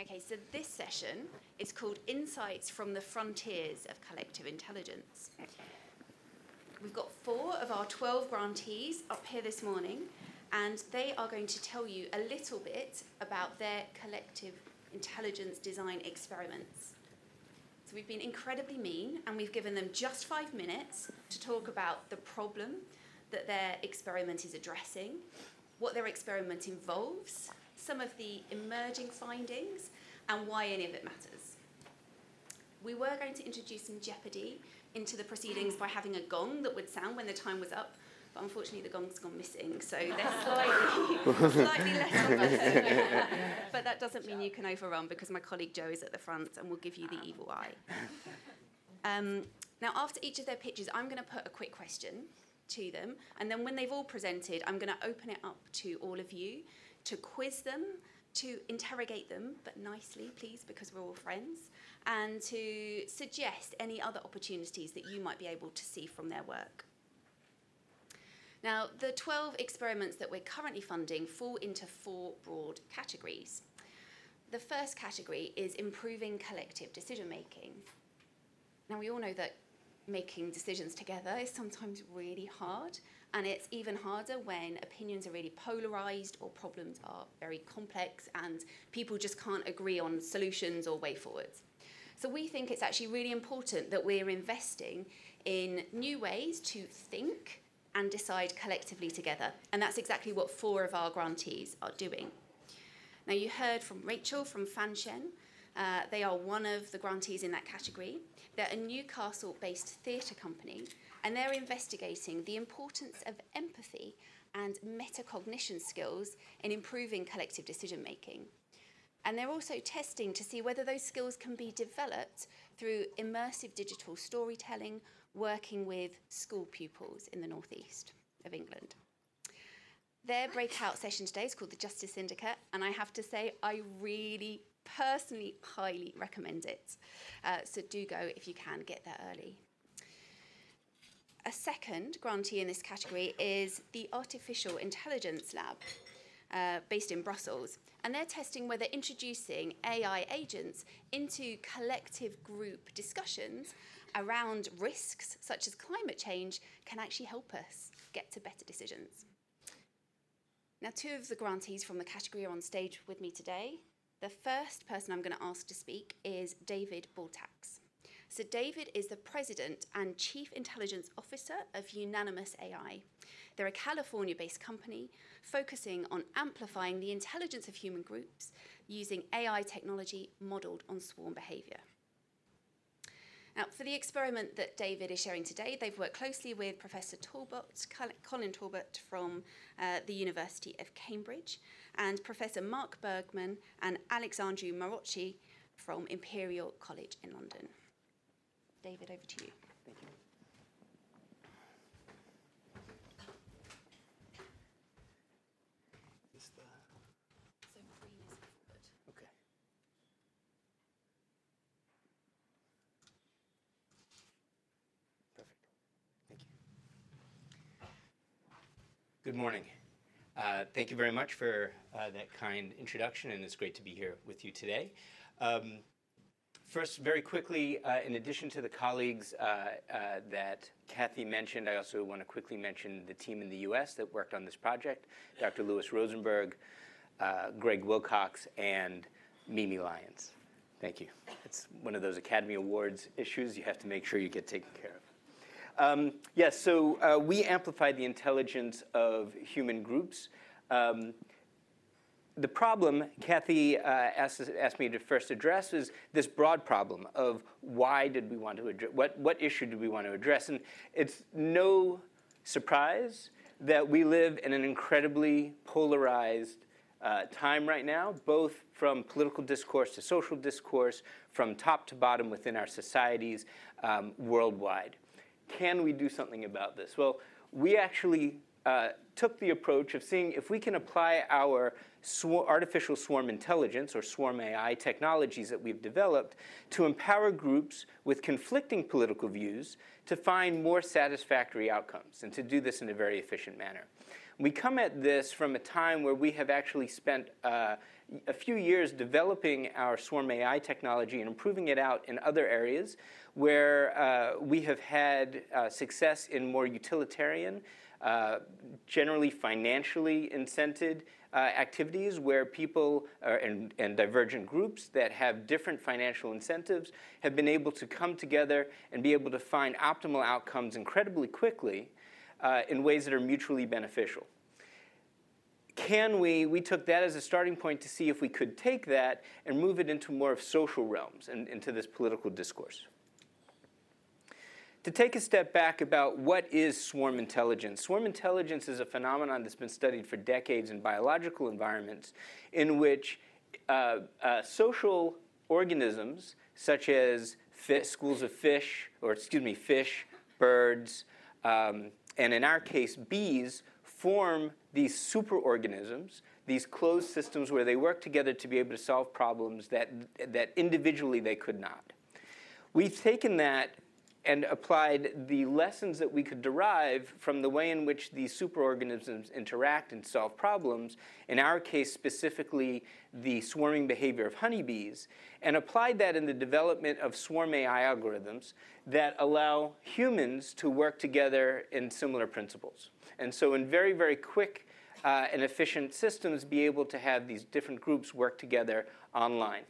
Okay, so this session is called Insights from the Frontiers of Collective Intelligence. We've got four of our 12 grantees up here this morning, and they are going to tell you a little bit about their collective intelligence design experiments. So we've been incredibly mean, and we've given them just five minutes to talk about the problem that their experiment is addressing, what their experiment involves, some of the emerging findings, and why any of it matters. We were going to introduce some jeopardy into the proceedings by having a gong that would sound when the time was up, but unfortunately the gong's gone missing, so they're slightly, slightly less robust. but that doesn't mean you can overrun because my colleague Joe is at the front and will give you the evil eye. Um, now, after each of their pitches, I'm going to put a quick question to them, and then when they've all presented, I'm going to open it up to all of you to quiz them, to interrogate them, but nicely, please, because we're all friends, and to suggest any other opportunities that you might be able to see from their work. Now, the 12 experiments that we're currently funding fall into four broad categories. The first category is improving collective decision making. Now, we all know that making decisions together is sometimes really hard, and it's even harder when opinions are really polarized or problems are very complex and people just can't agree on solutions or way forwards. So we think it's actually really important that we're investing in new ways to think and decide collectively together. And that's exactly what four of our grantees are doing. Now, you heard from Rachel from Fanshen. Uh, they are one of the grantees in that category. They're a Newcastle based theatre company and they're investigating the importance of empathy and metacognition skills in improving collective decision making. And they're also testing to see whether those skills can be developed through immersive digital storytelling, working with school pupils in the northeast of England. Their breakout session today is called the Justice Syndicate, and I have to say, I really personally highly recommend it. Uh, so do go if you can, get there early. A second grantee in this category is the Artificial Intelligence Lab, uh, based in Brussels. And they're testing whether introducing AI agents into collective group discussions around risks such as climate change can actually help us get to better decisions. Now, two of the grantees from the category are on stage with me today. The first person I'm going to ask to speak is David Baltaxe. So, David is the president and chief intelligence officer of Unanimous AI. They're a California based company focusing on amplifying the intelligence of human groups using AI technology modeled on swarm behavior. Now, for the experiment that David is sharing today, they've worked closely with Professor Talbot, Colin Talbot from uh, the University of Cambridge, and Professor Mark Burgman and Alexandru Marcoci from Imperial College in London. David, over to you. Thank you. Is the, So green is forward. okay. Perfect. Thank you. Good morning. Uh, thank you very much for uh, that kind introduction, and it's great to be here with you today. Um, First, very quickly, uh, in addition to the colleagues uh, uh, that Kathy mentioned, I also want to quickly mention the team in the US that worked on this project Dr. Louis Rosenberg, uh, Greg Wilcox, and Mimi Lyons. Thank you. It's one of those Academy Awards issues you have to make sure you get taken care of. Um, yes, so uh, we amplify the intelligence of human groups. Um, the problem Kathy uh, asked, asked, me to first address is this broad problem of why did we want to address, what, what issue did we want to address? And it's no surprise that we live in an incredibly polarized uh, time right now, both from political discourse to social discourse, from top to bottom within our societies um, worldwide. Can we do something about this? Well, we actually uh, took the approach of seeing if we can apply our artificial swarm intelligence or swarm AI technologies that we've developed to empower groups with conflicting political views to find more satisfactory outcomes and to do this in a very efficient manner. We come at this from a time where we have actually spent uh, a few years developing our Swarm AI technology and improving it out in other areas where uh, we have had uh, success in more utilitarian, uh, generally financially incented uh, activities where people uh, and, divergent groups that have different financial incentives have been able to come together and be able to find optimal outcomes incredibly quickly in ways that are mutually beneficial. Can we, we took that as a starting point to see if we could take that and move it into more of social realms and into this political discourse to take a step back about what is swarm intelligence. Swarm intelligence is a phenomenon that's been studied for decades in biological environments in which uh, uh, social organisms, such as schools of fish, or excuse me, fish, birds, um, and in our case, bees, form these superorganisms, these closed systems where they work together to be able to solve problems that, that individually they could not. We've taken that and applied the lessons that we could derive from the way in which these superorganisms interact and solve problems, in our case specifically the swarming behavior of honeybees, and applied that in the development of swarm AI algorithms that allow humans to work together in similar principles. And so in very, very quick uh, and efficient systems, be able to have these different groups work together online.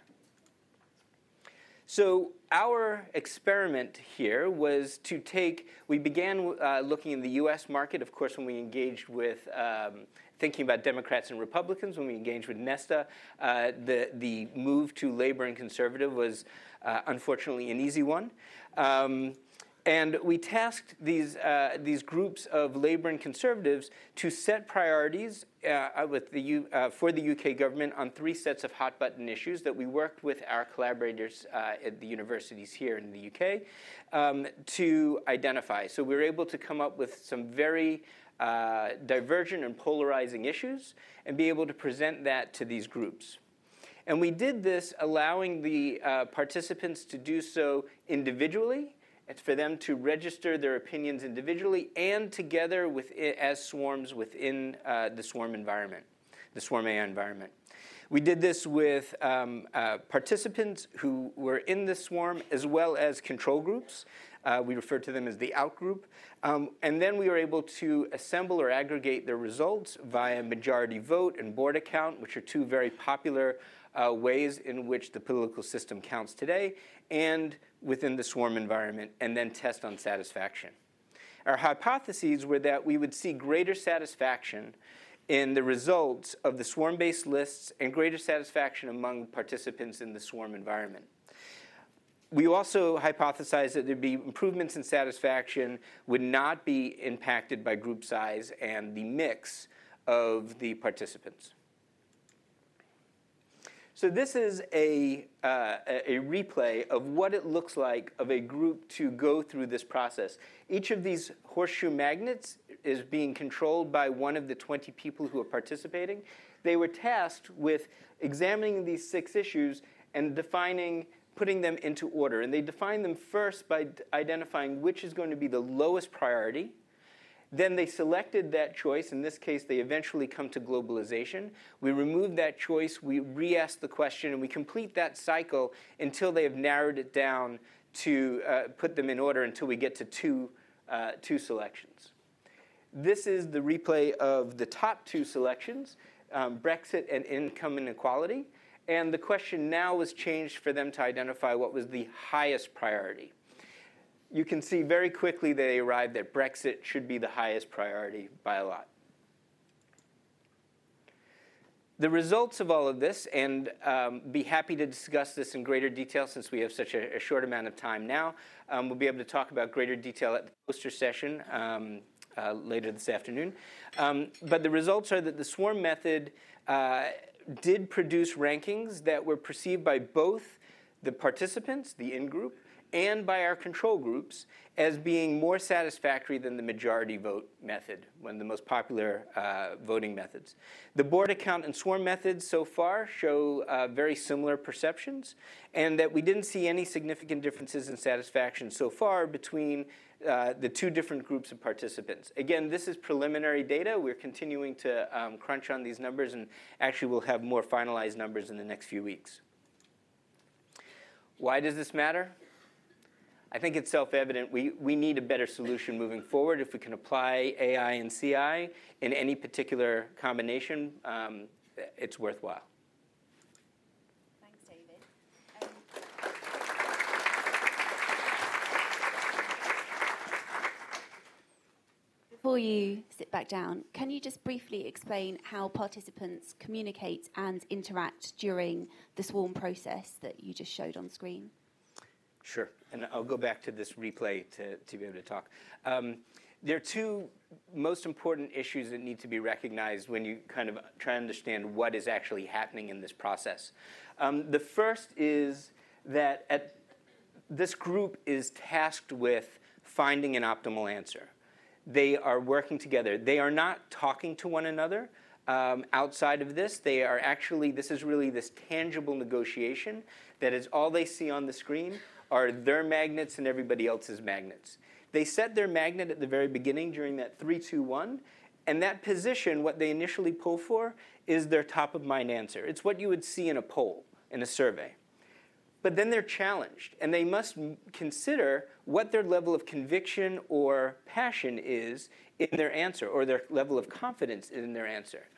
So our experiment here was to take, we began uh, looking in the US market, of course, when we engaged with um, thinking about Democrats and Republicans, when we engaged with Nesta, uh, the, the move to labor and conservative was uh, unfortunately an easy one. Um, and we tasked these, uh, these groups of labor and conservatives to set priorities uh, with the U, uh, for the UK government on three sets of hot button issues that we worked with our collaborators uh, at the universities here in the UK um, to identify. So we were able to come up with some very uh, divergent and polarizing issues and be able to present that to these groups. And we did this allowing the uh, participants to do so individually it's for them to register their opinions individually and together with, as swarms within uh, the swarm environment, the swarm AI environment. We did this with um, uh, participants who were in the swarm as well as control groups. Uh, we refer to them as the outgroup. Um, and then we were able to assemble or aggregate their results via majority vote and Borda count, which are two very popular uh, ways in which the political system counts today and within the swarm environment, and then test on satisfaction. Our hypotheses were that we would see greater satisfaction in the results of the swarm based lists and greater satisfaction among participants in the swarm environment. We also hypothesized that there'd be improvements in satisfaction would not be impacted by group size and the mix of the participants. So this is a, uh, a replay of what it looks like of a group to go through this process. Each of these horseshoe magnets is being controlled by one of the 20 people who are participating. They were tasked with examining these six issues and defining, putting them into order. And they define them first by identifying which is going to be the lowest priority then they selected that choice. In this case, they eventually come to globalization. We remove that choice, we re ask the question, and we complete that cycle until they have narrowed it down to uh, put them in order until we get to two, uh, two selections. This is the replay of the top two selections um, Brexit and income inequality. And the question now was changed for them to identify what was the highest priority you can see very quickly that they arrived that Brexit should be the highest priority by a lot. The results of all of this, and um, be happy to discuss this in greater detail since we have such a, a short amount of time now. Um, we'll be able to talk about greater detail at the poster session um, uh, later this afternoon. Um, but the results are that the swarm method uh, did produce rankings that were perceived by both the participants, the in group, and by our control groups as being more satisfactory than the majority vote method, one of the most popular uh, voting methods. The Borda count and swarm methods so far show uh, very similar perceptions, and that we didn't see any significant differences in satisfaction so far between uh, the two different groups of participants. Again, this is preliminary data. We're continuing to um, crunch on these numbers, and actually, we'll have more finalized numbers in the next few weeks. Why does this matter? I think it's self-evident we, we need a better solution moving forward. If we can apply AI and CI in any particular combination, um, it's worthwhile. Thanks, David. Um, Before you sit back down, can you just briefly explain how participants communicate and interact during the swarm process that you just showed on screen? Sure. And I'll go back to this replay to, to be able to talk. Um, there are two most important issues that need to be recognized when you kind of try to understand what is actually happening in this process. Um, the first is that at, this group is tasked with finding an optimal answer. They are working together. They are not talking to one another. Um, outside of this, they are actually, this is really this tangible negotiation that is all they see on the screen are their magnets and everybody else's magnets. They set their magnet at the very beginning during that 3 2 1, and that position, what they initially pull for, is their top of mind answer. It's what you would see in a poll, in a survey. But then they're challenged, and they must consider what their level of conviction or passion is in their answer, or their level of confidence in their answer.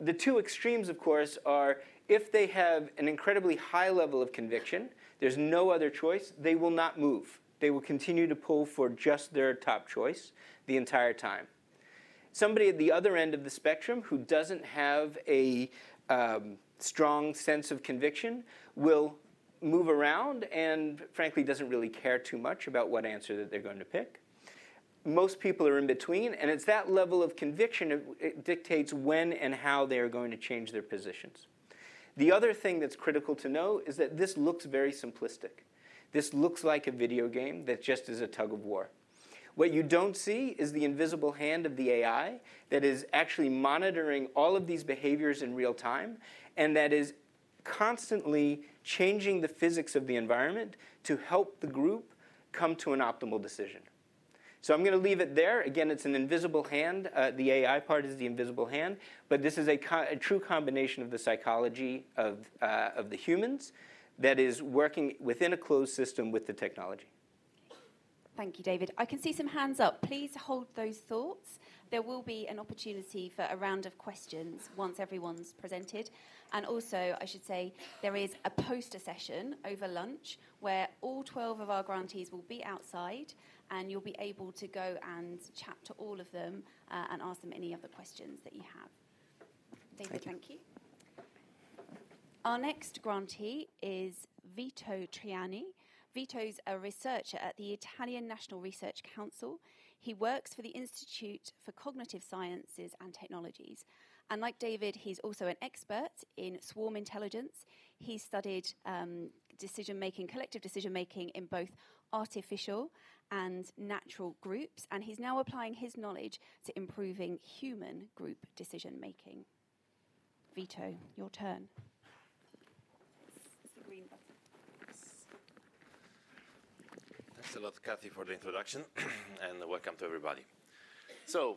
The two extremes, of course, are if they have an incredibly high level of conviction, there's no other choice, they will not move. They will continue to pull for just their top choice the entire time. Somebody at the other end of the spectrum who doesn't have a um, strong sense of conviction will move around and frankly doesn't really care too much about what answer that they're going to pick. Most people are in between, and it's that level of conviction it dictates when and how they are going to change their positions. The other thing that's critical to know is that this looks very simplistic. This looks like a video game that just is a tug of war. What you don't see is the invisible hand of the AI that is actually monitoring all of these behaviors in real time and that is constantly changing the physics of the environment to help the group come to an optimal decision. So I'm going to leave it there. Again, it's an invisible hand. Uh, the AI part is the invisible hand, but this is a, co- a true combination of the psychology of, uh, of the humans that is working within a closed system with the technology. Thank you, David. I can see some hands up. Please hold those thoughts. There will be an opportunity for a round of questions once everyone's presented. And also, I should say, there is a poster session over lunch where all 12 of our grantees will be outside and you'll be able to go and chat to all of them uh, and ask them any other questions that you have. David, thank you. Thank you. Our next grantee is Vito Trianni. Vito's a researcher at the Italian National Research Council. He works for the Institute for Cognitive Sciences and Technologies. And like David, he's also an expert in swarm intelligence. He studied um, decision making, collective decision making in both artificial and natural groups, and he's now applying his knowledge to improving human group decision making. Vito, your turn. Thanks a lot, Kathy, for the introduction, and welcome to everybody. So,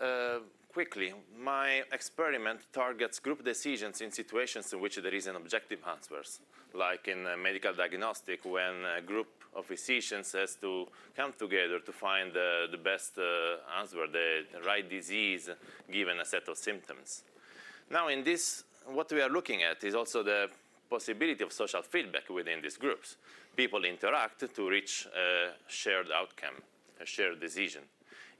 uh, quickly, my experiment targets group decisions in situations in which there is an objective answer, like in medical diagnostic when a group of physicians has to come together to find the best uh, answer, the right disease, given a set of symptoms. Now, in this, what we are looking at is also the possibility of social feedback within these groups. People interact to reach a shared outcome, a shared decision.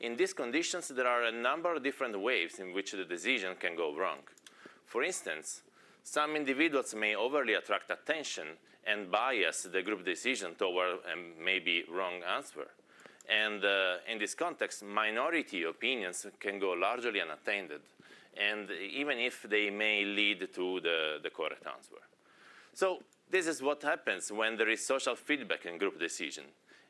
In these conditions, there are a number of different ways in which the decision can go wrong. For instance, some individuals may overly attract attention and bias the group decision toward a maybe wrong answer. And uh, in this context, minority opinions can go largely unattended, and even if they may lead to the, the correct answer. So this is what happens when there is social feedback in group decision.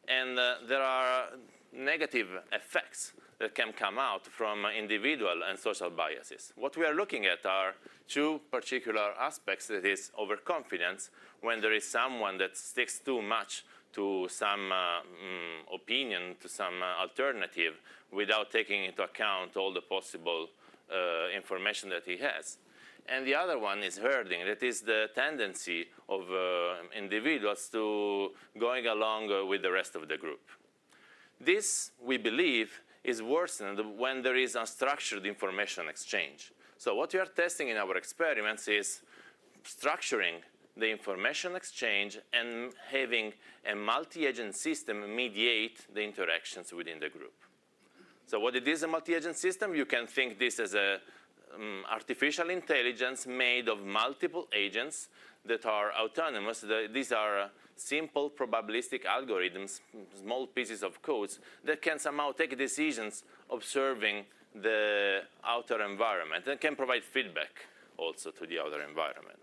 And uh, there are negative effects that can come out from individual and social biases. What we are looking at are two particular aspects that is overconfidence when there is someone that sticks too much to some uh, mm, opinion, to some uh, alternative, without taking into account all the possible uh, information that he has. And the other one is herding. That is the tendency of uh, individuals to going along uh, with the rest of the group. This, we believe, is worsened when there is unstructured information exchange. So what we are testing in our experiments is structuring the information exchange and having a multi-agent system mediate the interactions within the group. So what it is a multi-agent system, you can think this as a um, artificial intelligence made of multiple agents that are autonomous. The, these are uh, simple probabilistic algorithms, small pieces of codes that can somehow take decisions observing the outer environment and can provide feedback also to the outer environment.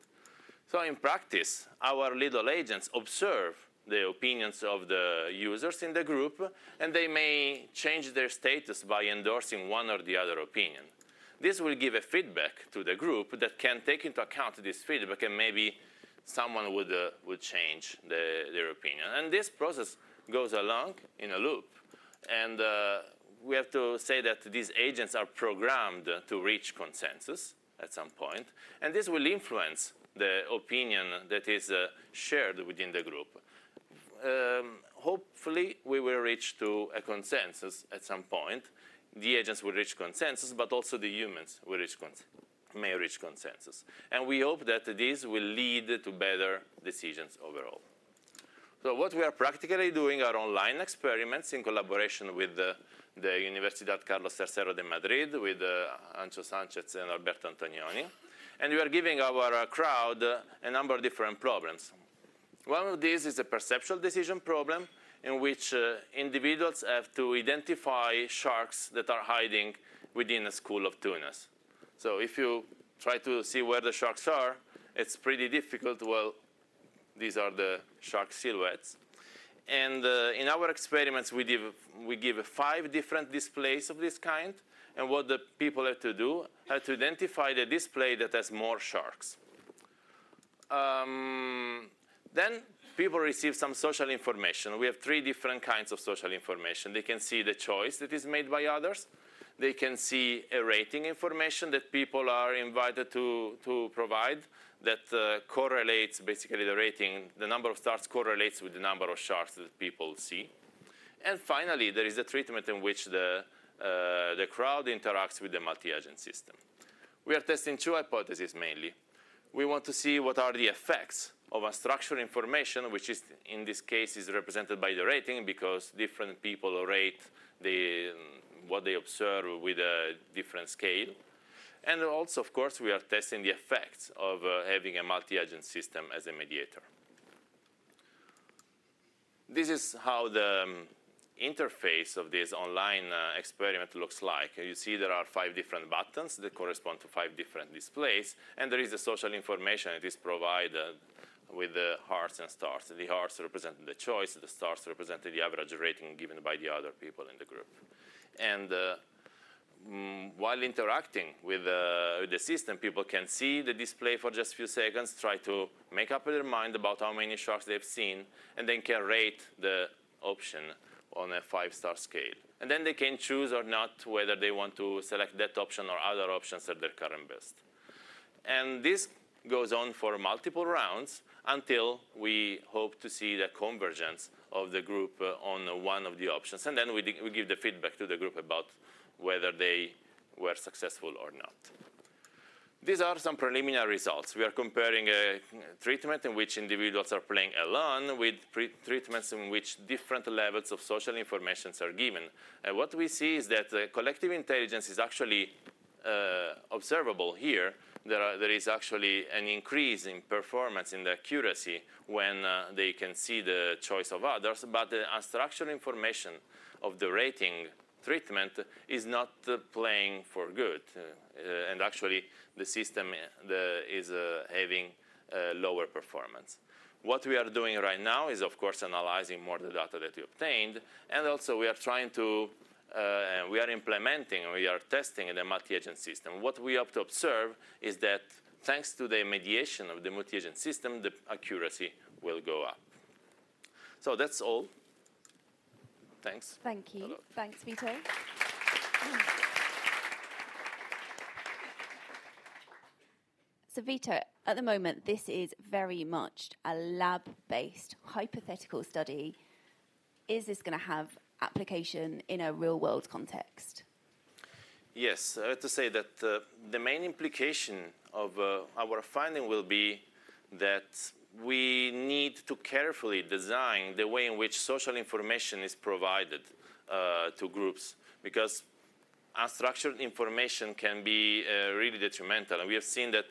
So in practice, our little agents observe the opinions of the users in the group, and they may change their status by endorsing one or the other opinion. This will give a feedback to the group that can take into account this feedback and maybe someone would, uh, would change the, their opinion. And this process goes along in a loop. And uh, we have to say that these agents are programmed to reach consensus at some point, and this will influence the opinion that is uh, shared within the group. Um, hopefully, we will reach to a consensus at some point. The agents will reach consensus, but also the humans will reach may reach consensus. And we hope that this will lead to better decisions overall. So what we are practically doing are online experiments in collaboration with the, the Universidad Carlos III de Madrid, with uh, Anxo Sanchez and Alberto Antonioni and we are giving our uh, crowd uh, a number of different problems. One of these is a perceptual decision problem in which uh, individuals have to identify sharks that are hiding within a school of tunas. So if you try to see where the sharks are, it's pretty difficult. Well, these are the shark silhouettes. And uh, in our experiments, we give, we give five different displays of this kind. And what the people have to do have to identify the display that has more sharks. Um, then people receive some social information. We have three different kinds of social information. They can see the choice that is made by others. They can see a rating information that people are invited to, to provide that uh, correlates basically the rating, the number of stars correlates with the number of sharks that people see. And finally, there is a treatment in which the uh, the crowd interacts with the multi-agent system. We are testing two hypotheses mainly. We want to see what are the effects of unstructured information, which is in this case is represented by the rating because different people rate the, what they observe with a different scale. And also, of course, we are testing the effects of uh, having a multi-agent system as a mediator. This is how the um, interface of this online uh, experiment looks like. You see there are five different buttons that correspond to five different displays, and there is the social information that is provided with the hearts and stars. The hearts represent the choice, the stars represent the average rating given by the other people in the group. And uh, mm, while interacting with, uh, with, the system, people can see the display for just a few seconds, try to make up their mind about how many sharks they've seen, and then can rate the option on a five-star scale. And then they can choose or not whether they want to select that option or other options at their current best. And this goes on for multiple rounds until we hope to see the convergence of the group uh, on one of the options. And then we, we give the feedback to the group about whether they were successful or not. These are some preliminary results. We are comparing a treatment in which individuals are playing alone with treatments in which different levels of social information are given. And what we see is that uh, collective intelligence is actually uh, observable here. There, are, there is actually an increase in performance in the accuracy when uh, they can see the choice of others, but the unstructured information of the rating treatment is not playing for good. Uh, and actually, the system uh, is having uh, lower performance. What we are doing right now is, of course, analyzing more the data that we obtained, and also we are trying to, uh, we are implementing, we are testing the multi-agent system. What we have to observe is that thanks to the mediation of the multi-agent system, the accuracy will go up. So that's all. Thanks. Thank you. Hello. Thanks, Vito. So, Vito, at the moment, this is very much a lab based hypothetical study. Is this going to have application in a real world context? Yes, I have to say that uh, the main implication of uh, our finding will be that we need to carefully design the way in which social information is provided uh, to groups because unstructured information can be uh, really detrimental. And we have seen that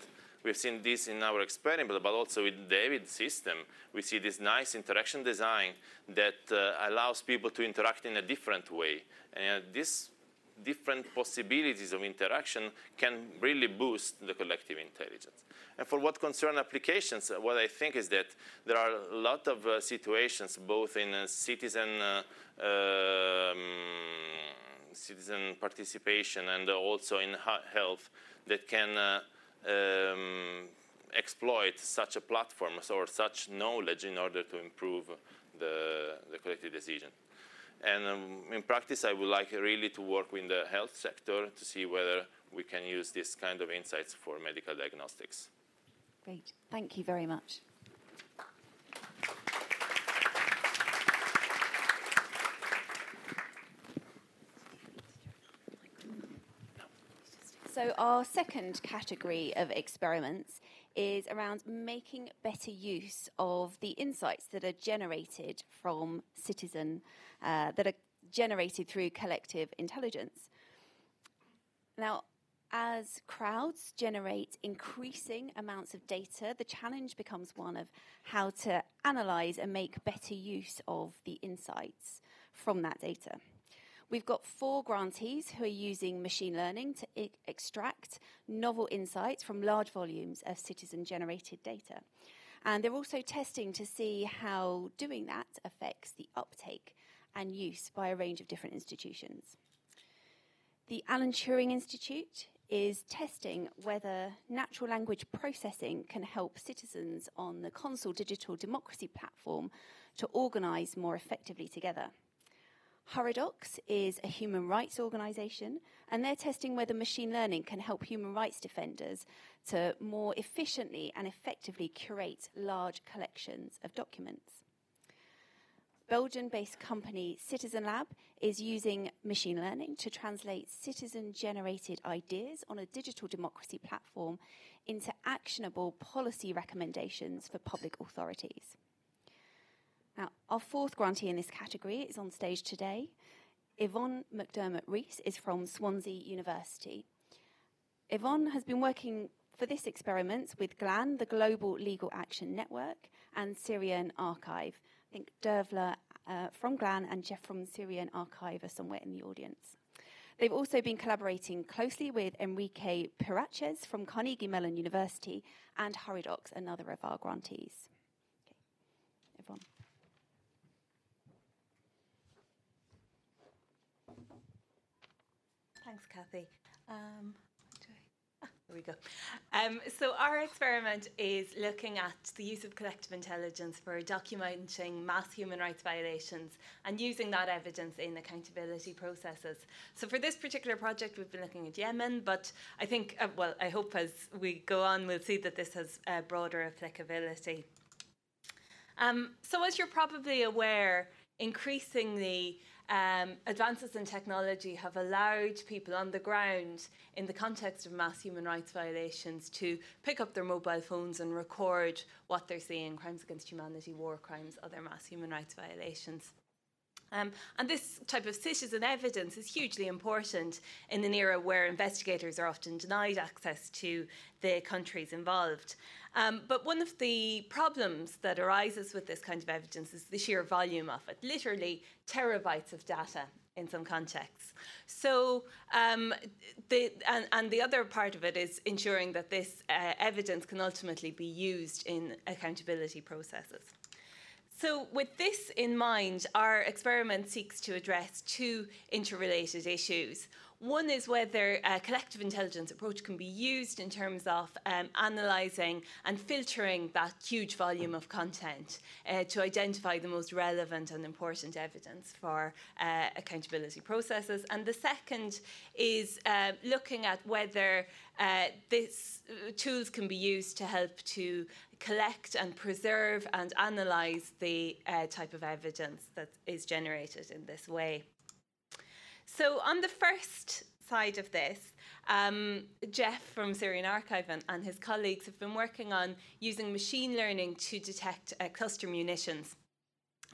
We've seen this in our experiment, but also with the David system. We see this nice interaction design that uh, allows people to interact in a different way. And these different possibilities of interaction can really boost the collective intelligence. And for what concern applications, uh, what I think is that there are a lot of uh, situations, both in uh, citizen uh, um, citizen participation and also in health, that can um, exploit such a platform or such knowledge in order to improve the, the collective decision. And um, in practice, I would like really to work with the health sector to see whether we can use this kind of insights for medical diagnostics. Great. Thank you very much. So, our second category of experiments is around making better use of the insights that are generated from citizen, uh, that are generated through collective intelligence. Now, as crowds generate increasing amounts of data, the challenge becomes one of how to analyze and make better use of the insights from that data. We've got four grantees who are using machine learning to I- extract novel insights from large volumes of citizen generated data. And they're also testing to see how doing that affects the uptake and use by a range of different institutions. The Alan Turing Institute is testing whether natural language processing can help citizens on the Consul Digital Democracy platform to organise more effectively together. Huridocs is a human rights organisation, and they're testing whether machine learning can help human rights defenders to more efficiently and effectively curate large collections of documents. Belgian based company Citizen Lab is using machine learning to translate citizen generated ideas on a digital democracy platform into actionable policy recommendations for public authorities. Now, our fourth grantee in this category is on stage today. Yvonne McDermott Rees is from Swansea University. Yvonne has been working for this experiment with GLAN, the Global Legal Action Network, and Syrian Archive. I think Dervla uh, from GLAN and Jeff from Syrian Archive are somewhere in the audience. They've also been collaborating closely with Enrique Piracés from Carnegie Mellon University and Huridocs, another of our grantees. Okay. Yvonne. Thanks, Kathy. Um, there we go. Um, so, our experiment is looking at the use of collective intelligence for documenting mass human rights violations and using that evidence in accountability processes. So, for this particular project, we've been looking at Yemen, but I think, uh, well, I hope as we go on, we'll see that this has uh, broader applicability. Um, so, as you're probably aware, increasingly um, advances in technology have allowed people on the ground, in the context of mass human rights violations, to pick up their mobile phones and record what they're seeing crimes against humanity, war crimes, other mass human rights violations. Um, and this type of citizen evidence is hugely important in an era where investigators are often denied access to the countries involved. Um, but one of the problems that arises with this kind of evidence is the sheer volume of it literally, terabytes of data in some contexts. So, um, the, and, and, the other part of it is ensuring that this uh, evidence can ultimately be used in accountability processes. So, with this in mind, our experiment seeks to address two interrelated issues. One is whether a collective intelligence approach can be used in terms of um, analysing and filtering that huge volume of content uh, to identify the most relevant and important evidence for uh, accountability processes. And the second is uh, looking at whether uh, these uh, tools can be used to help to collect and preserve and analyse the uh, type of evidence that is generated in this way. So, on the first side of this, um, Jeff from Syrian Archive and, and, his colleagues have been working on using machine learning to detect uh, cluster munitions.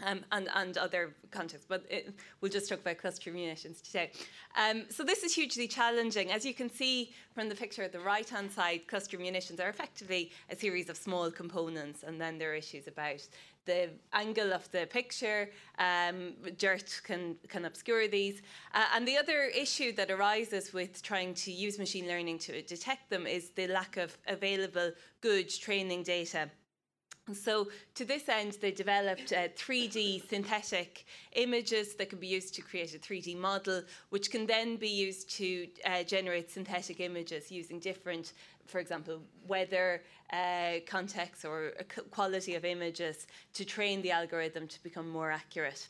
Um, and, and other contexts, but it, we'll just talk about cluster munitions today. Um, so this is hugely challenging. As you can see from the picture at the right-hand side, cluster munitions are effectively a series of small components, and then there are issues about the angle of the picture, um, dirt can, can obscure these. Uh, and the other issue that arises with trying to use machine learning to detect them is the lack of available good training data. So, to this end, they developed uh, 3D synthetic images that can be used to create a 3D model, which can then be used to uh, generate synthetic images using different, for example, weather uh, contexts or quality of images to train the algorithm to become more accurate.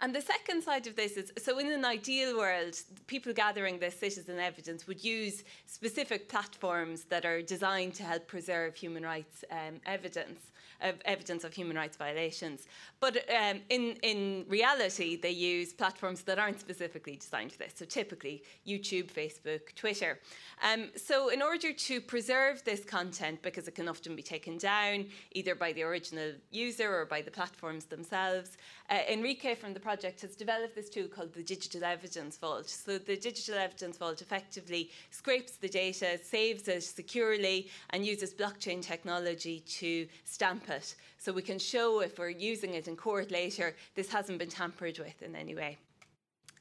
And the second side of this is so, in an ideal world, people gathering this citizen evidence would use specific platforms that are designed to help preserve human rights um, evidence of evidence of human rights violations. But um, in, in reality, they use platforms that aren't specifically designed for this. So typically, YouTube, Facebook, Twitter. Um, so in order to preserve this content, because it can often be taken down either by the original user or by the platforms themselves, uh, Enrique from the project has developed this tool called the Digital Evidence Vault. So the Digital Evidence Vault effectively scrapes the data, saves it securely, and uses blockchain technology to stamp it. So we can show if we're using it in court later, this hasn't been tampered with in any way.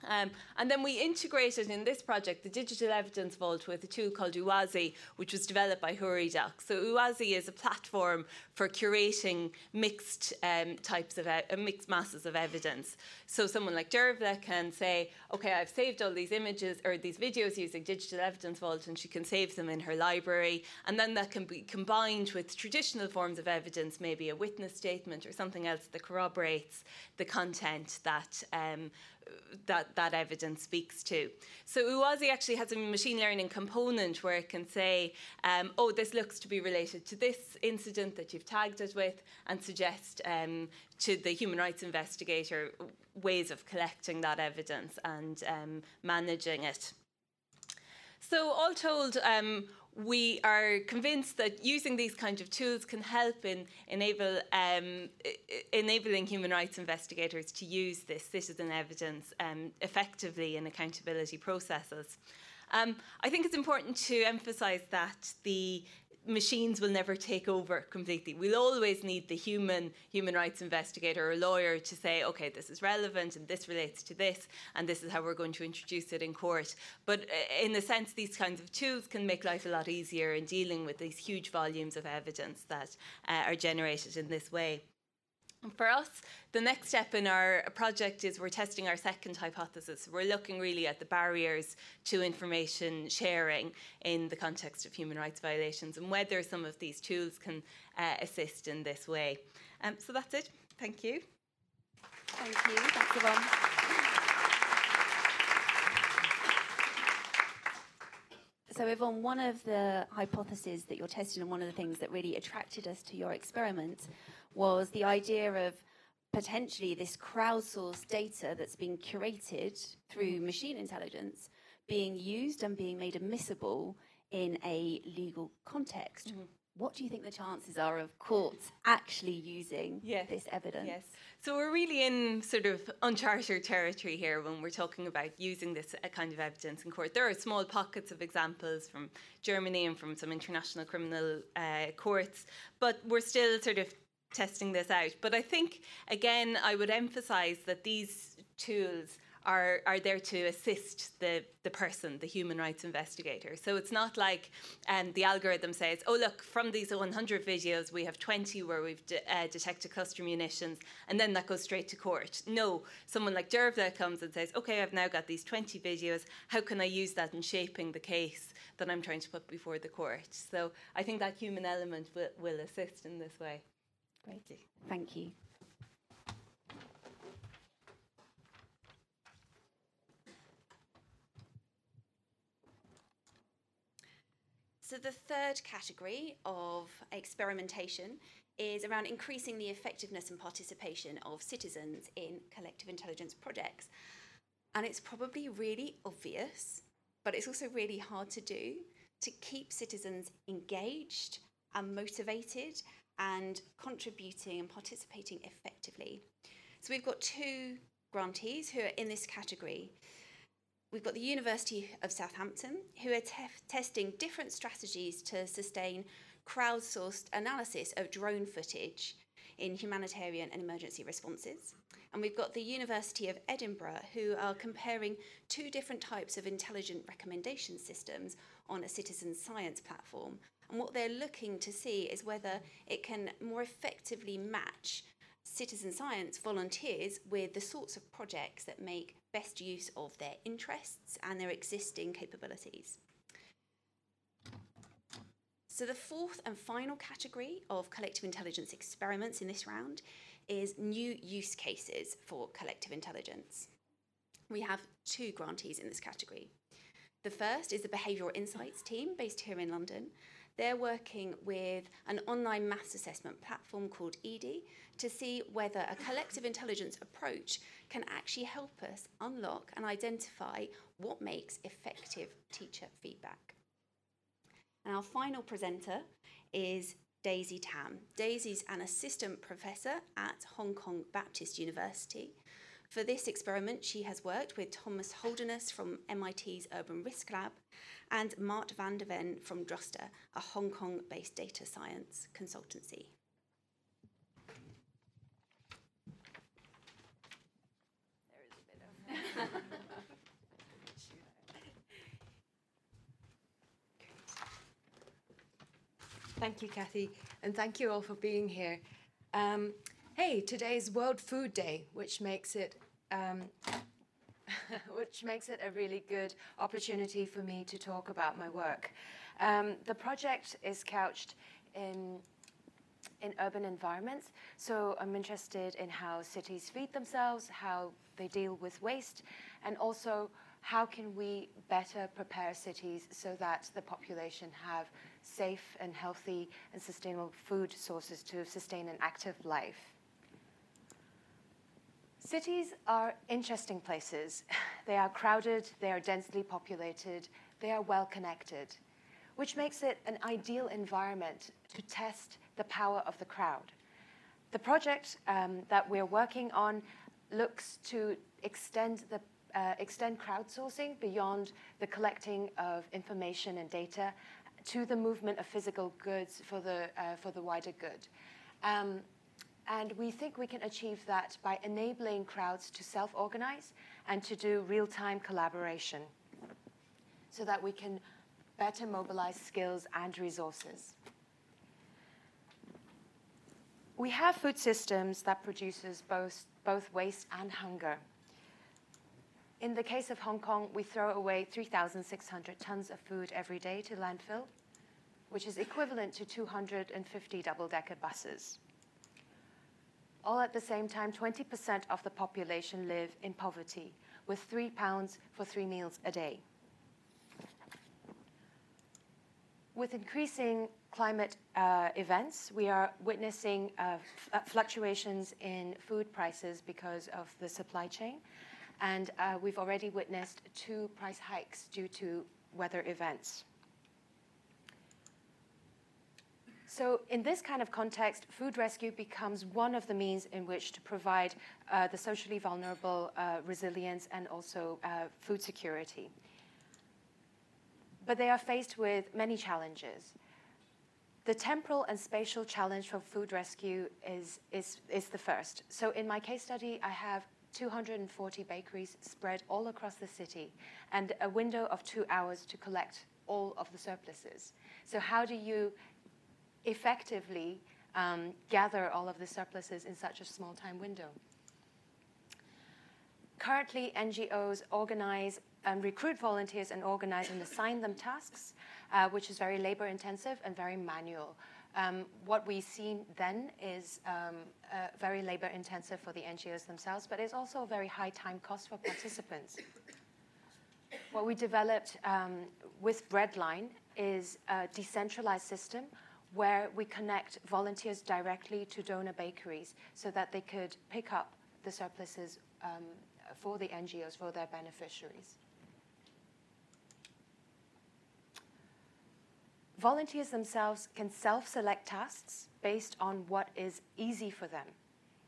Um, and then we integrated in this project the digital evidence vault with a tool called Uwazi, which was developed by HuriDoc. So Uwazi is a platform for curating mixed um, types of uh, mixed masses of evidence. So someone like Dervla can say, okay, I've saved all these images or these videos using digital evidence vault, and she can save them in her library, and then that can be combined with traditional forms of evidence, maybe a witness statement or something else that corroborates the content that. Um, that that evidence speaks to. So Uwazi actually has a machine learning component where it can say, um, "Oh, this looks to be related to this incident that you've tagged it with," and suggest um, to the human rights investigator ways of collecting that evidence and um, managing it. So, all told, um, we are convinced that using these kinds of tools can help in enable um, enabling human rights investigators to use this citizen evidence um, effectively in accountability processes. Um, I think it's important to emphasise that the machines will never take over completely. We'll always need the human human rights investigator or lawyer to say, okay, this is relevant and this relates to this, and this is how we're going to introduce it in court. But uh, in a sense, these kinds of tools can make life a lot easier in dealing with these huge volumes of evidence that uh, are generated in this way. For us, the next step in our project is we're testing our second hypothesis. We're looking really at the barriers to information sharing in the context of human rights violations and whether some of these tools can uh, assist in this way. Um, so that's it. Thank you. Thank you. Thanks, Yvonne. So, Yvonne, one of the hypotheses that you're testing and one of the things that really attracted us to your experiment was the idea of potentially this crowdsourced data that's been curated through machine intelligence being used and being made admissible in a legal context. Mm-hmm. what do you think the chances are of courts actually using Yes. this evidence? Yes. So we're really in sort of uncharted territory here when we're talking about using this uh, kind of evidence in court. There are small pockets of examples from Germany and from some international criminal uh, courts, but we're still sort of testing this out. But I think, again, I would emphasize that these tools are, are there to assist the, the person, the human rights investigator. So it's not like um, the algorithm says, oh, look, from these 100 videos, we have 20 where we've de- uh, detected cluster munitions, and then that goes straight to court. No, someone like Dervla comes and says, okay, I've now got these 20 videos. How can I use that in shaping the case that I'm trying to put before the court? So I think that human element will, will assist in this way. Great. Thank you. So, the third category of experimentation is around increasing the effectiveness and participation of citizens in collective intelligence projects. And it's probably really obvious, but it's also really hard to do to keep citizens engaged and motivated and contributing and participating effectively. So we've got two grantees who are in this category. We've got the University of Southampton, who are te- testing different strategies to sustain crowdsourced analysis of drone footage in humanitarian and emergency responses. And we've got the University of Edinburgh, who are comparing two different types of intelligent recommendation systems on a citizen science platform. And what they're looking to see is whether it can more effectively match citizen science volunteers with the sorts of projects that make best use of their interests and their existing capabilities. So, the fourth and final category of collective intelligence experiments in this round is new use cases for collective intelligence. We have two grantees in this category. The first is the Behavioural Insights team based here in London. They're working with an online maths assessment platform called Eedi to see whether a collective intelligence approach can actually help us unlock and identify what makes effective teacher feedback. And our final presenter is Daisy Tam. Daisy's an assistant professor at Hong Kong Baptist University. For this experiment, she has worked with Thomas Holderness from MIT's Urban Risk Lab and Mart van der Ven from Droster, a Hong Kong based data science consultancy. Thank you, Kathy, and thank you all for being here. Um, hey, today's World Food Day, which makes it um, which makes it a really good opportunity for me to talk about my work. Um, the project is couched in in urban environments, so I'm interested in how cities feed themselves, how they deal with waste, and also how can we better prepare cities so that the population have safe and healthy and sustainable food sources to sustain an active life. Cities are interesting places. They are crowded, they are densely populated, they are well connected, which makes it an ideal environment to test the power of the crowd. The project um, that we're working on looks to extend the uh, extend crowdsourcing beyond the collecting of information and data to the movement of physical goods for the, uh, for the wider good. Um, and we think we can achieve that by enabling crowds to self organize and to do real time collaboration so that we can better mobilize skills and resources. We have food systems that produces both, both waste and hunger. In the case of Hong Kong, we throw away 3,600 tons of food every day to landfill, which is equivalent to 250 double decker buses. All at the same time, 20% of the population live in poverty, with three pounds for three meals a day. With increasing climate uh, events, we are witnessing uh, fluctuations in food prices because of the supply chain. And uh, we've already witnessed two price hikes due to weather events. So, in this kind of context, food rescue becomes one of the means in which to provide uh, the socially vulnerable uh, resilience and also uh, food security. But they are faced with many challenges. The temporal and spatial challenge for food rescue is, is, is the first. So, in my case study, I have 240 bakeries spread all across the city and a window of two hours to collect all of the surpluses. So, how do you effectively um, gather all of the surpluses in such a small time window? Currently, NGOs organize and recruit volunteers and organize and assign them tasks, uh, which is very labor intensive and very manual. Um, what we see then is um, uh, very labor intensive for the NGOs themselves, but it's also a very high time cost for participants. what we developed um, with Breadline is a decentralized system where we connect volunteers directly to donor bakeries so that they could pick up the surpluses um, for the NGOs, for their beneficiaries. Volunteers themselves can self select tasks based on what is easy for them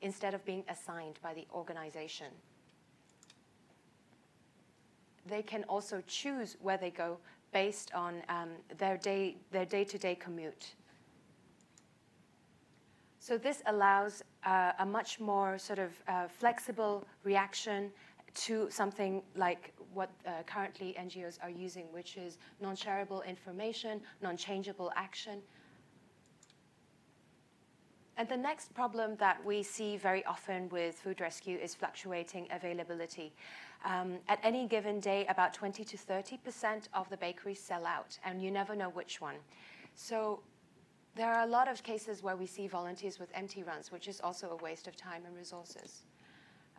instead of being assigned by the organization. They can also choose where they go based on um, their day their day to day commute. So this allows uh, a much more sort of uh, flexible reaction to something like what uh, currently NGOs are using, which is non shareable information, non changeable action. And the next problem that we see very often with food rescue is fluctuating availability. Um, at any given day, about 20 to 30% of the bakeries sell out, and you never know which one. So there are a lot of cases where we see volunteers with empty runs, which is also a waste of time and resources.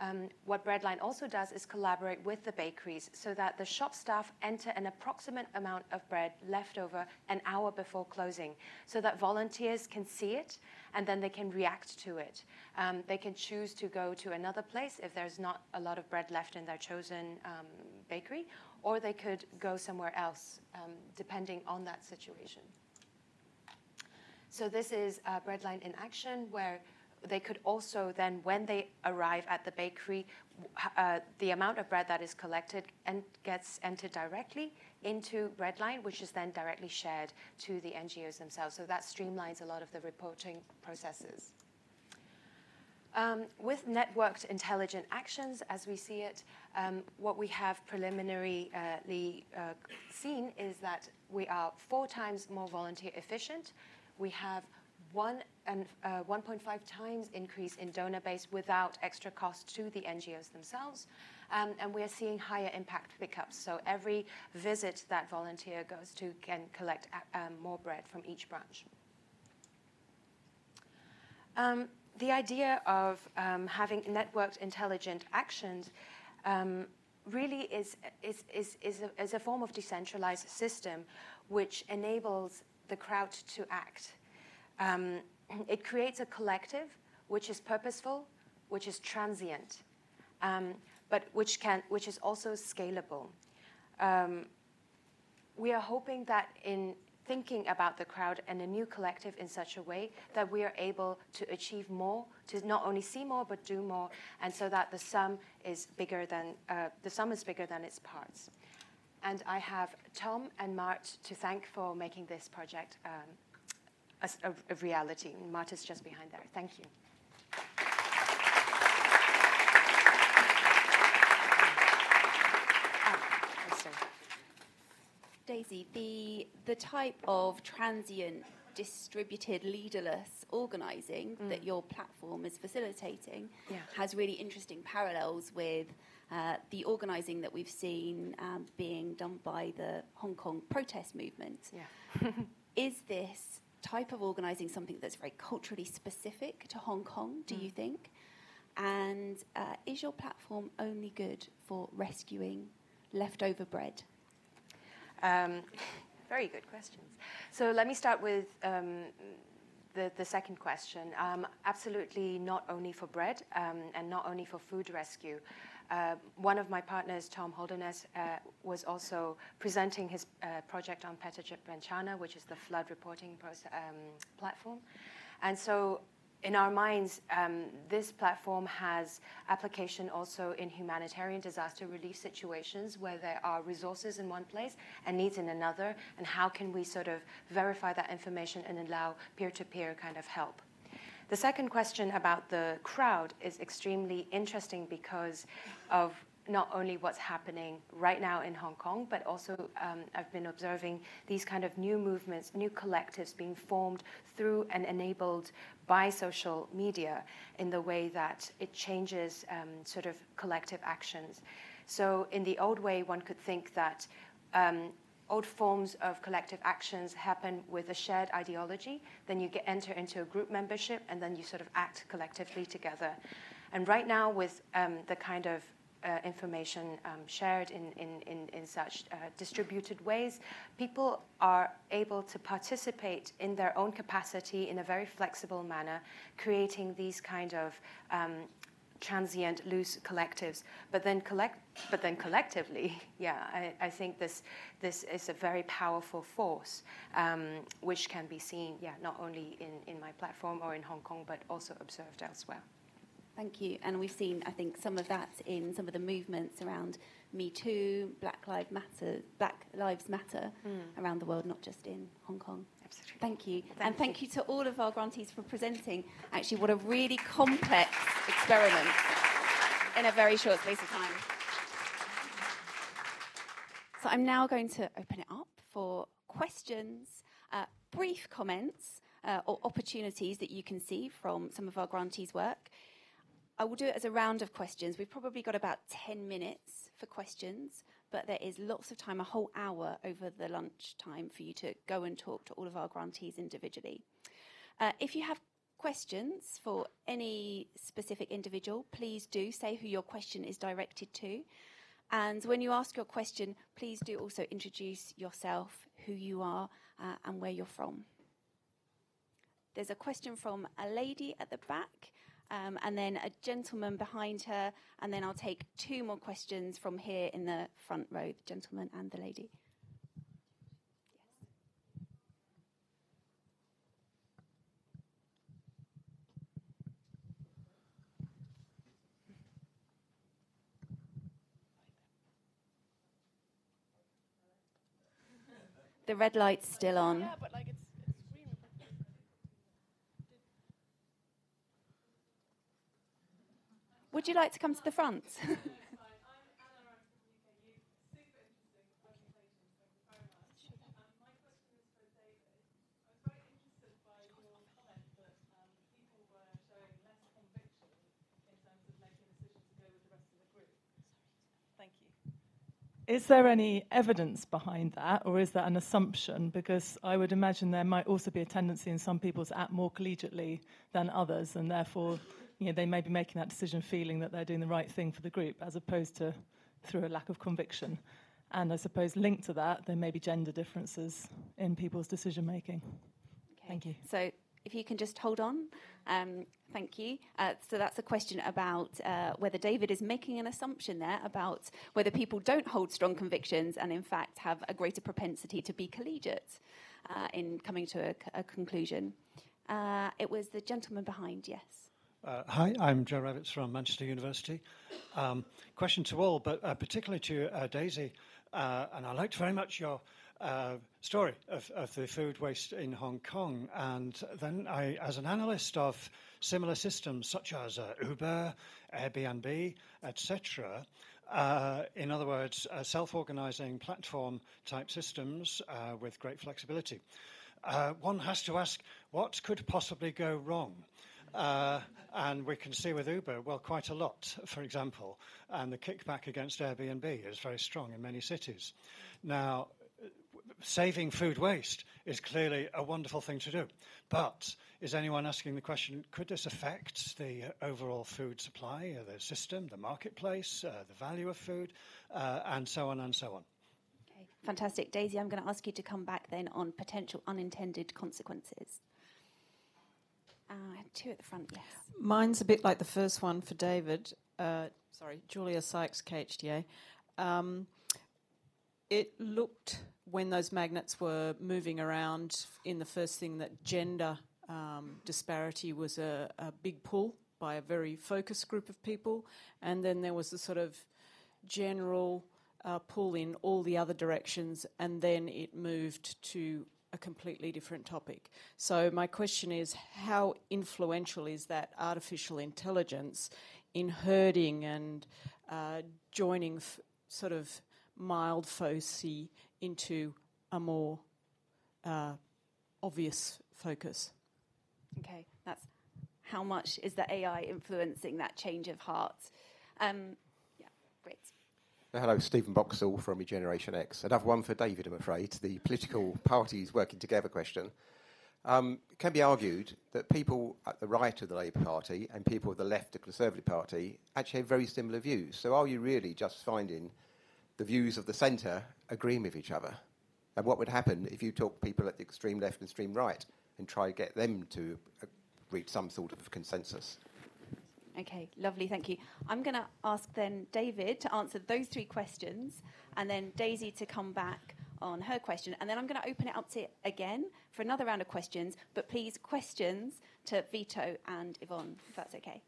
Um, what Breadline also does is collaborate with the bakeries so that the shop staff enter an approximate amount of bread left over an hour before closing so that volunteers can see it and then they can react to it. Um, they can choose to go to another place if there's not a lot of bread left in their chosen um, bakery, or they could go somewhere else um, depending on that situation. So, this is Breadline in action where they could also then, when they arrive at the bakery, uh, the amount of bread that is collected and gets entered directly into Breadline, which is then directly shared to the NGOs themselves. So that streamlines a lot of the reporting processes. Um, with networked intelligent actions, as we see it, um, what we have preliminarily uh, seen is that we are four times more volunteer efficient. We have one and uh, 1.5 times increase in donor base without extra cost to the NGOs themselves. Um, and we're seeing higher impact pickups. So every visit that volunteer goes to can collect uh, um, more bread from each branch. Um, the idea of um, having networked intelligent actions um, really is, is, is, is, a, is a form of decentralized system which enables the crowd to act. Um, it creates a collective which is purposeful, which is transient, um, but which, can, which is also scalable. Um, we are hoping that in thinking about the crowd and a new collective in such a way that we are able to achieve more, to not only see more but do more, and so that the sum is bigger than uh, the sum is bigger than its parts. And I have Tom and Mart to thank for making this project um, a, a, a reality. Marta's just behind there. Thank you. Daisy, the, the type of transient, distributed, leaderless organising mm. that your platform is facilitating yeah. has really interesting parallels with uh, the organising that we've seen um, being done by the Hong Kong protest movement. Yeah. is this type of organising something that's very culturally specific to Hong Kong, do mm. you think? And uh, is your platform only good for rescuing leftover bread? Um, very good questions. So let me start with um, the, the second question. Um, absolutely not only for bread um, and not only for food rescue. Uh, one of my partners, Tom Holderness, uh, was also presenting his uh, project on Petacip Bencana, which is the flood reporting um, platform. And so in our minds, um, this platform has application also in humanitarian disaster relief situations where there are resources in one place and needs in another, and how can we sort of verify that information and allow peer to peer kind of help. The second question about the crowd is extremely interesting because of not only what's happening right now in Hong Kong, but also um, I've been observing these kind of new movements, new collectives being formed through and enabled by social media in the way that it changes um, sort of collective actions. So, in the old way, one could think that um, old forms of collective actions happen with a shared ideology. Then you get enter into a group membership, and then you sort of act collectively together. And right now, with um, the kind of uh, information um, shared in, in, in, in such uh, distributed ways, people are able to participate in their own capacity in a very flexible manner, creating these kind of um, transient, loose collectives. But then, collect, but then collectively, yeah, I, I think this, this is a very powerful force, um, which can be seen, yeah, not only in, in my platform or in Hong Kong, but also observed elsewhere. Thank you. And we've seen, I think, some of that in some of the movements around Me Too, Black Lives Matter, Black Lives Matter mm. around the world, not just in Hong Kong. Absolutely. Thank you. Thank and thank you. you to all of our grantees for presenting actually what a really complex experiment in a very short space of time. So I'm now going to open it up for questions, uh, brief comments, uh, or opportunities that you can see from some of our grantees' work. I will do it as a round of questions. We've probably got about 10 minutes for questions, but there is lots of time, a whole hour over the lunch time for you to go and talk to all of our grantees individually. Uh, if you have questions for any specific individual, please do say who your question is directed to. And when you ask your question, please do also introduce yourself, who you are, uh, and where you're from. There's a question from a lady at the back um, and then a gentleman behind her, and then I'll take two more questions from here in the front row, the gentleman and the lady. The red light's still on. Yeah, but like it's Would you like to come to the front? Is there any evidence behind that, or is that an assumption? Because I would imagine there might also be a tendency in some people to act more collegiately than others, and therefore you know, they may be making that decision feeling that they're doing the right thing for the group as opposed to through a lack of conviction. And I suppose linked to that, there may be gender differences in people's decision making. Okay. Thank you. So if you can just hold on. Um, thank you. Uh, so that's a question about uh, whether David is making an assumption there about whether people don't hold strong convictions and, in fact, have a greater propensity to be collegiate uh, in coming to a, a conclusion. Uh, it was the gentleman behind, yes. Uh, hi, I'm Joe Ravetz from Manchester University. Um, question to all, but uh, particularly to Daisy, and I liked very much your uh, story of, of, the food waste in Hong Kong. And then I, as an analyst of similar systems such as uh, Uber, Airbnb, etc., in other words, self-organizing platform type systems with great flexibility, one has to ask, what could possibly go wrong? Uh, and we can see with Uber, well, quite a lot, for example. And the kickback against Airbnb is very strong in many cities. Now, saving food waste is clearly a wonderful thing to do. But is anyone asking the question could this affect the overall food supply, uh, the system, the marketplace, uh, the value of food, uh, and so on and so on? Okay, fantastic. Daisy, I'm going to ask you to come back then on potential unintended consequences. Uh, two at the front, yes. Mine's a bit like the first one for David. uh, sorry, Julia Sykes, KHDA. Um, it looked when those magnets were moving around in the first thing that gender um, disparity was a, a, big pull by a very focused group of people, and then there was a sort of general uh, pull in all the other directions, and then it moved to a completely different topic. So, my question is how influential is that artificial intelligence in herding and uh, joining f- sort of mild foci into a more uh, obvious focus? Okay, that's how much is the AI influencing that change of heart? Um, yeah, great. Hello, Stephen Boxall from Regeneration X. Another one for David, I'm afraid. The political parties working together question. Um, it can be argued that people at the right of the Labour Party and people at the left of the Conservative Party actually have very similar views. So are you really just finding the views of the centre agreeing with each other? And what would happen if you took people at the extreme left and extreme right and try to get them to uh, reach some sort of consensus? Okay, lovely, thank you. I'm going to ask then David to answer those three questions and then Daisy to come back on her question. And then I'm going to open it up to again for another round of questions, but please questions to Vito and Yvonne, if that's okay.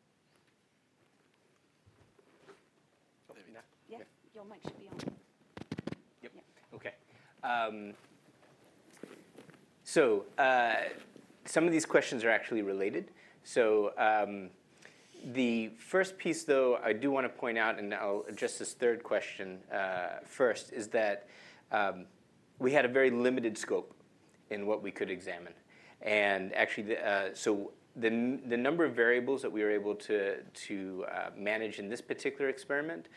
Your mic should be on. Yep. Okay. Um, so uh, some of these questions are actually related. So um, the first piece, though, I do want to point out, and I'll address this third question uh, first, is that um, we had a very limited scope in what we could examine. And actually, the, uh, so the, the number of variables that we were able to, to uh, manage in this particular experiment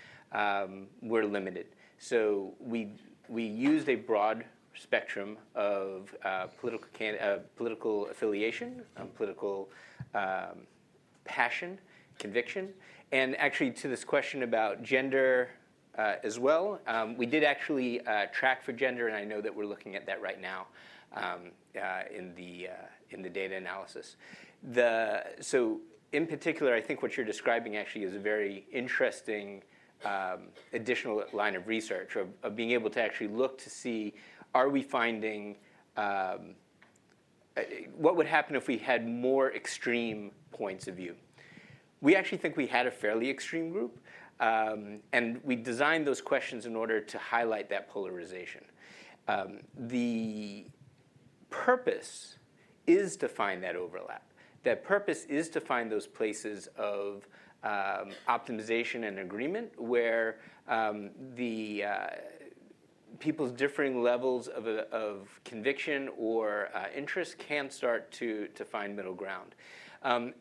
were limited. So we, we used a broad spectrum of uh, uh, political affiliation, um, political um, passion, conviction. And actually, to this question about gender uh, as well, um, we did actually track for gender, and I know that we're looking at that right now um, in, the, in the data analysis. The, so, in particular, I think what you're describing actually is a very interesting um, additional line of research of, of, being able to actually look to see are we finding um, uh, what would happen if we had more extreme points of view. We actually think we had a fairly extreme group, um, and we designed those questions in order to highlight that polarization. Um, the purpose is to find that overlap. That purpose is to find those places of um, optimization and agreement where um, the uh, people's differing levels of, of conviction or uh, interest can start to, to find middle ground. Um,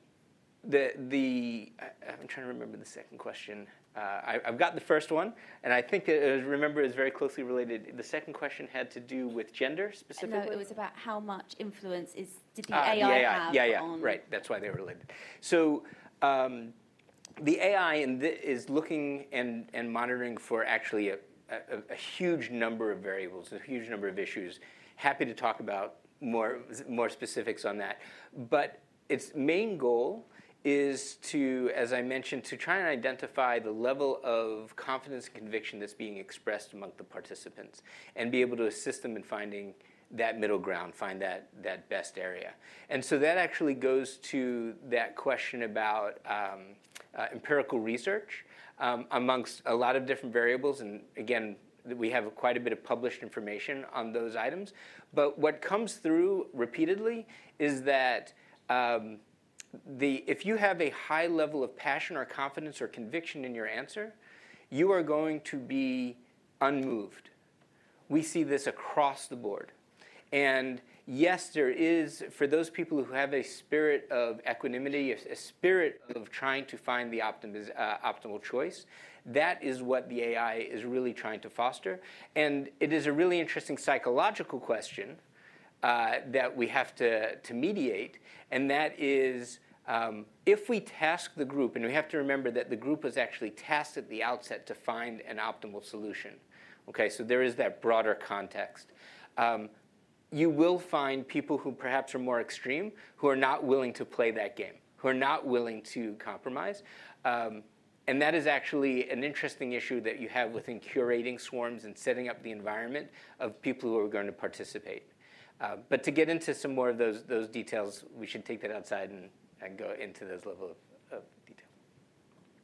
the, the, I'm trying to remember the second question. Uh, I, have got the first one, and I think it, remember is very closely related. The second question had to do with gender specifically. No, it was about how much influence is did the AI, the AI have Yeah, yeah, on... right. That's why they're related. So um, the AI the, is looking and, and monitoring for actually a, a, a, huge number of variables, a huge number of issues. Happy to talk about more more specifics on that, but its main goal is to, as I mentioned, to try and identify the level of confidence and conviction that's being expressed among the participants and be able to assist them in finding that middle ground, find that, that best area. And so that actually goes to that question about um, uh, empirical research um, amongst a lot of different variables. And again, we have quite a bit of published information on those items. But what comes through repeatedly is that um, the, if you have a high level of passion or confidence or conviction in your answer, you are going to be unmoved. We see this across the board. And yes, there is, for those people who have a spirit of equanimity, a, spirit of trying to find the uh, optimal choice, that is what the AI is really trying to foster. And it is a really interesting psychological question uh, that we have to, to mediate, and that is um, if we task the group, and we have to remember that the group was actually tasked at the outset to find an optimal solution. Okay, so there is that broader context. Um, you will find people who perhaps are more extreme who are not willing to play that game, who are not willing to compromise. Um, And that is actually an interesting issue that you have within curating swarms and setting up the environment of people who are going to participate. Uh, but to get into some more of those, those details, we should take that outside and, and go into those level of, of detail.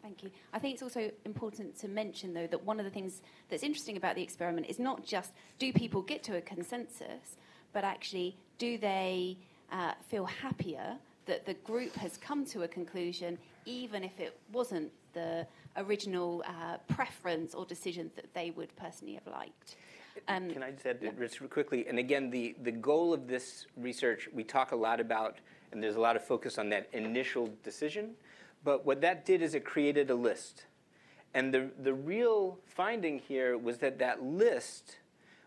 Thank you. I think it's also important to mention, though, that one of the things that's interesting about the experiment is not just do people get to a consensus, but actually do they uh, feel happier that the group has come to a conclusion, even if it wasn't the original uh, preference or decision that they would personally have liked. Um, Can I just add yeah. this quickly? And again, the, the goal of this research, we talk a lot about, and there's a lot of focus on that initial decision. But what that did is it created a list. And the, the real finding here was that that list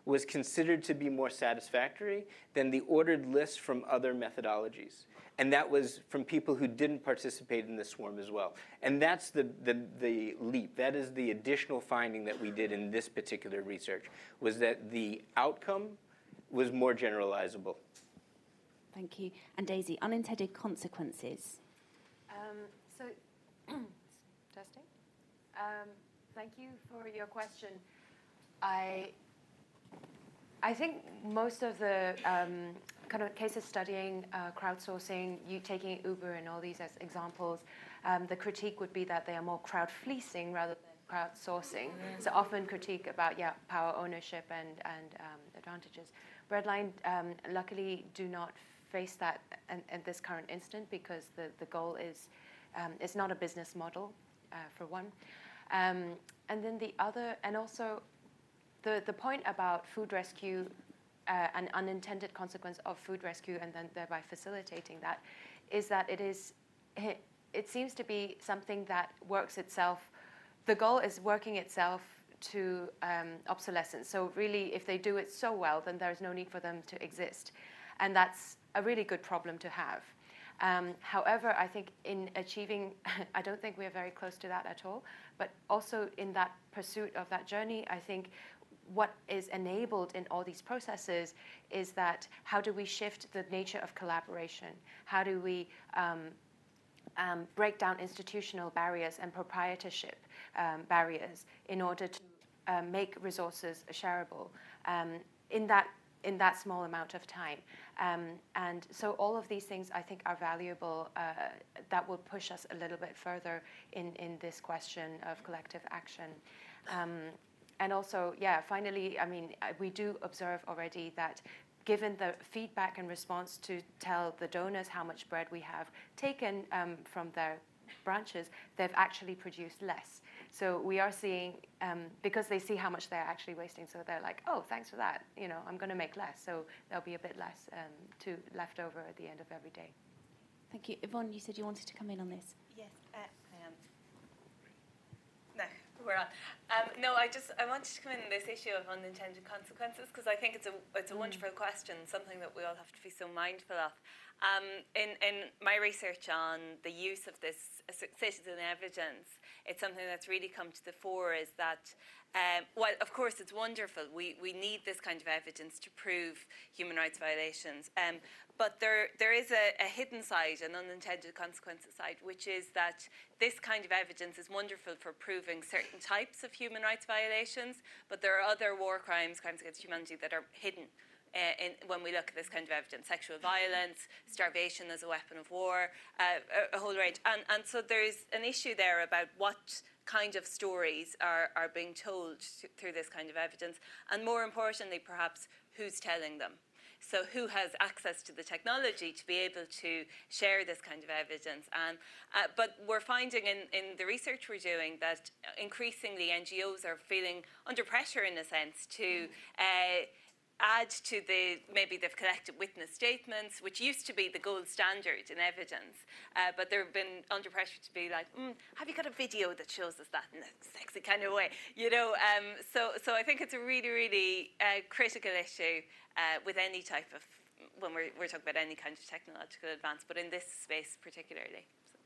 was considered to be more satisfactory than the ordered list from other methodologies. And that was from people who didn't participate in the swarm as well. And that's the, the, the leap. That is the additional finding that we did in this particular research, was that the outcome was more generalizable. Thank you. And Daisy, unintended consequences. Um, so, testing. Um, thank you for your question. I I think most of the um, kind of cases studying uh, crowdsourcing, you taking Uber and all these as examples, um, the critique would be that they are more crowd fleecing rather than crowdsourcing. Mm. So often critique about yeah power ownership and and um, advantages. Breadline um, luckily do not face that at this current instant because the the goal is um, it's not a business model uh, for one. Um, and then the other, and also the, the point about food rescue, uh, an unintended consequence of food rescue, and then thereby facilitating that, is that it is, it, it seems to be something that works itself. The goal is working itself to um, obsolescence. So really, if they do it so well, then there is no need for them to exist, and that's a really good problem to have. Um, however, I think in achieving, I don't think we're very close to that at all. But also in that pursuit of that journey, I think what is enabled in all these processes is that how do we shift the nature of collaboration? How do we um, um, break down institutional barriers and proprietorship um, barriers in order to uh, make resources shareable um, in that in that small amount of time. Um, and so all of these things I think are valuable uh, that will push us a little bit further in, in this question of collective action. And also, yeah, finally, I mean, uh, we do observe already that given the feedback and response to tell the donors how much bread we have taken um, from their branches, they've actually produced less. So we are seeing, um, because they see how much they're actually wasting, so they're like, oh, thanks for that. You know, I'm going to make less. So there'll be a bit less um, to left over at the end of every day. Thank you. Yvonne, you said you wanted to come in on this. Yes, uh, I am. No, we're on. Um, no, I just I wanted to come in on this issue of unintended consequences because I think it's a it's a mm. wonderful question, something that we all have to be so mindful of. Um, in in my research on the use of this citizen evidence, it's something that's really come to the fore is that um, well, of course, it's wonderful. We, we need this kind of evidence to prove human rights violations. Um, but there, there is a, a, hidden side, an unintended consequences side, which is that this kind of evidence is wonderful for proving certain types of human rights violations, but there are other war crimes, crimes against humanity, that are hidden. Uh, in, when we look at this kind of evidence, sexual violence, starvation as a weapon of war, uh, a, a, whole range. And, and so there's an issue there about what kind of stories are, are being told through this kind of evidence, and more importantly, perhaps, who's telling them. So, who has access to the technology to be able to share this kind of evidence? And, uh, but we're finding in, in the research we're doing that increasingly NGOs are feeling under pressure, in a sense, to uh, add to the maybe they've collected witness statements, which used to be the gold standard in evidence, uh, but they've been under pressure to be like, mm, have you got a video that shows us that in a sexy kind of way, you know? Um, so, so I think it's a really, really uh, critical issue uh, with any type of when we're, we're talking about any kind of technological advance, but in this space particularly. So.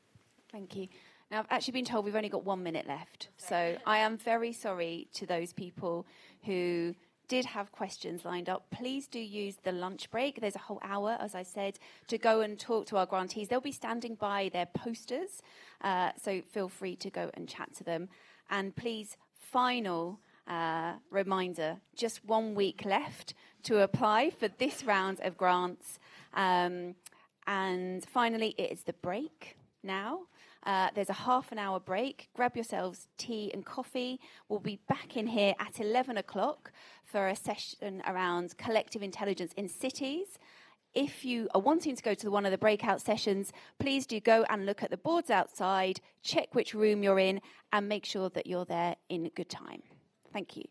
Thank you. Now, I've actually been told we've only got one minute left. So I am very sorry to those people who did have questions lined up, please do use the lunch break. There's a whole hour, as I said, to go and talk to our grantees. They'll be standing by their posters, uh, so feel free to go and chat to them. And please, final uh, reminder just one week left to apply for this round of grants. Um, and finally, it is the break now. Uh, there's a half an hour break. Grab yourselves tea and coffee. We'll be back in here at 11 o'clock for a session around collective intelligence in cities. If you are wanting to go to one of the breakout sessions, please do go and look at the boards outside, check which room you're in, and make sure that you're there in good time. Thank you.